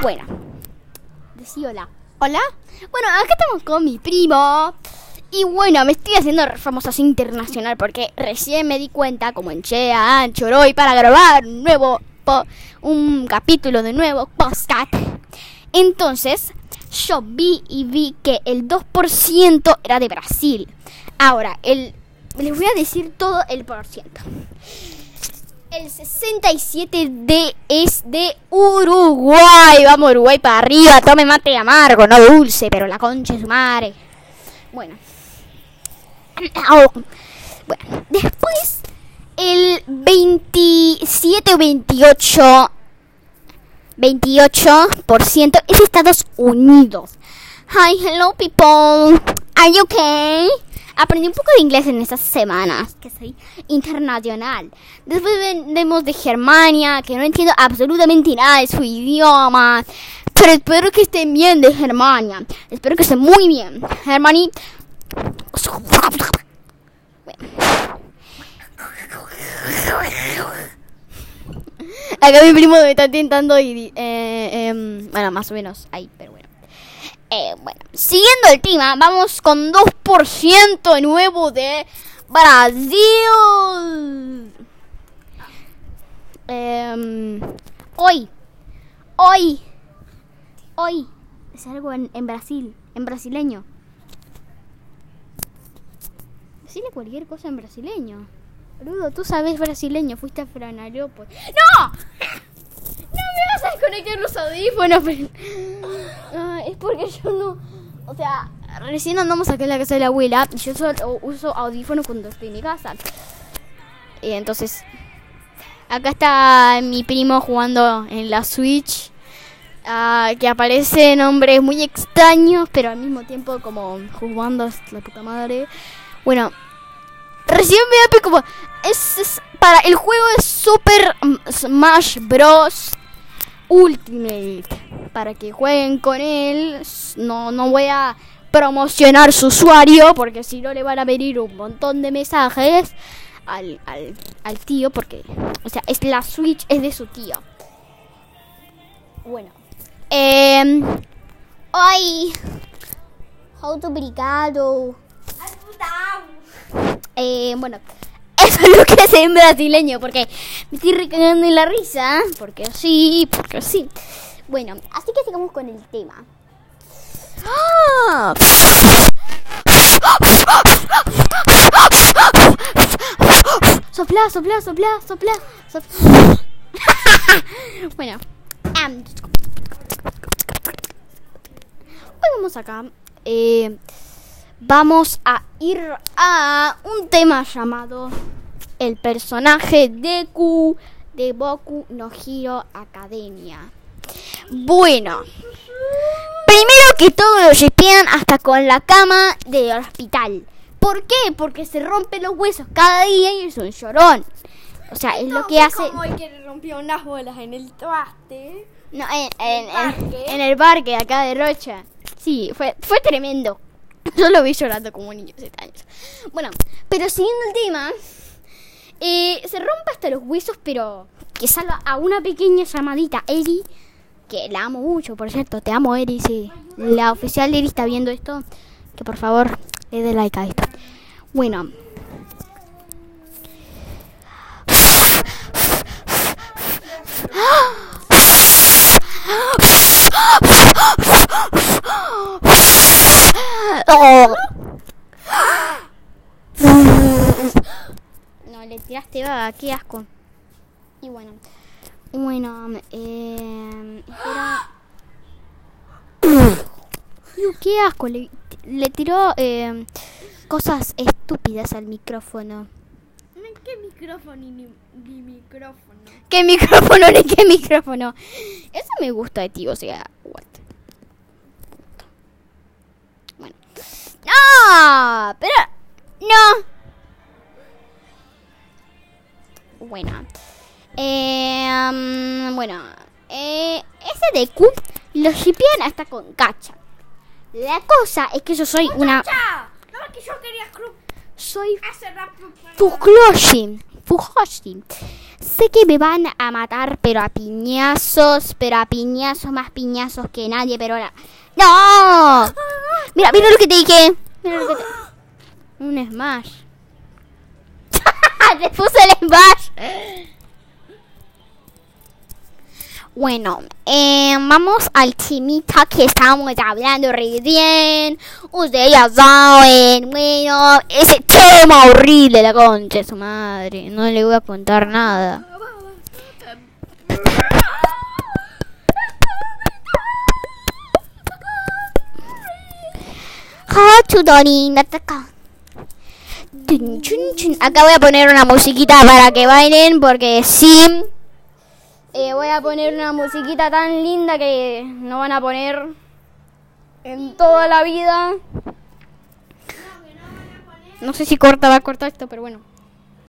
Bueno, decí hola. ¿Hola? Bueno, acá estamos con mi primo. Y bueno, me estoy haciendo famosa internacional porque recién me di cuenta, como en Chea, Choroy, para grabar un nuevo un capítulo de nuevo podcast. Entonces, yo vi y vi que el 2% era de Brasil. Ahora, el les voy a decir todo el por ciento. El 67 de es de Uruguay. Vamos Uruguay para arriba. Tome mate amargo, no dulce, pero la concha de su madre. Bueno. Oh. Bueno, después el 27 o 28 28% es Estados Unidos. Hi, hello people. Are you okay? Aprendí un poco de inglés en estas semanas, que soy internacional. Después venimos de Germania, que no entiendo absolutamente nada de su idioma. Pero espero que estén bien de Germania. Espero que estén muy bien. Germany. Acá mi primo me está intentando y eh, em, bueno, más o menos ahí, pero bueno. Eh, bueno, siguiendo el tema, vamos con 2% nuevo de Brasil. Em, hoy, hoy, hoy, es algo en, en Brasil, en brasileño. Decirle cualquier cosa en brasileño. Boludo, tú sabes brasileño, fuiste a Florianópolis. ¡No! ¡No me vas a desconectar los audífonos! pero- porque yo no. O sea, recién andamos acá en la casa de la abuela y yo solo uso audífonos cuando estoy en mi casa. Y entonces. Acá está mi primo jugando en la Switch. ah, que aparece nombres muy extraños, pero al mismo tiempo como jugando la puta madre. Bueno, recién me como es, es para el juego de Super Smash Bros Ultimate para que jueguen con él. No no voy a promocionar su usuario porque si no le van a venir un montón de mensajes al, al, al tío porque o sea es la Switch es de su tío. Bueno eh, hoy how to brigado. Eh, bueno, eso es lo que hace en brasileño, porque me estoy recagando en la risa, porque sí, porque sí. Bueno, así que sigamos con el tema. ¡Ah! Sopla, sopla, sopla, sopla, sopla. bueno, hoy vamos acá. Eh, vamos a ir a un tema llamado el personaje Deku de Boku no Hero Academia. Bueno, primero que todo lo shipean hasta con la cama del hospital. ¿Por qué? Porque se rompe los huesos cada día y es un llorón. O sea, es lo que hace... Como el que le rompió unas bolas en el traste. No, en, en- en- parque? en el parque acá de Rocha. Sí, fue, fue tremendo. Yo lo vi llorando como un niño de 7 años. Bueno, pero siguiendo el tema, eh, se rompe hasta los huesos, pero que salva a una pequeña llamadita, Eri, que la amo mucho, por cierto. Te amo, Eri. Si la oficial Eri está viendo esto, que por favor le dé like a esto. Bueno. No, le tiraste qué asco. Y bueno, bueno, eh, espera. Qué asco, le, le tiró eh, cosas estúpidas al micrófono. ¿Qué micrófono ni, ni, micrófono? ¿Qué micrófono ni qué micrófono? Eso me gusta de ti, o sea, what? Bueno. ¡No! Pero. Bueno. Eh, ese de Q lo shipean hasta con cacha. La cosa es que yo soy una. No, que yo quería Soy. Fukuroshi. Fujoshi. Sé que me van a matar, pero a piñazos, pero a piñazos, más piñazos que nadie, pero ahora... ¡No! Mira, mira lo que te dije. Mira lo que te... Un smash. te puse el smash. Bueno, eh, vamos al chimita que estábamos hablando recién. Ustedes ya saben, bueno, ese tema horrible, la concha de su madre. No le voy a contar nada. Acá voy a poner una musiquita para que bailen porque sí. Voy a poner una musiquita tan linda que no van a poner en toda la vida. No sé si corta, va a cortar esto, pero bueno.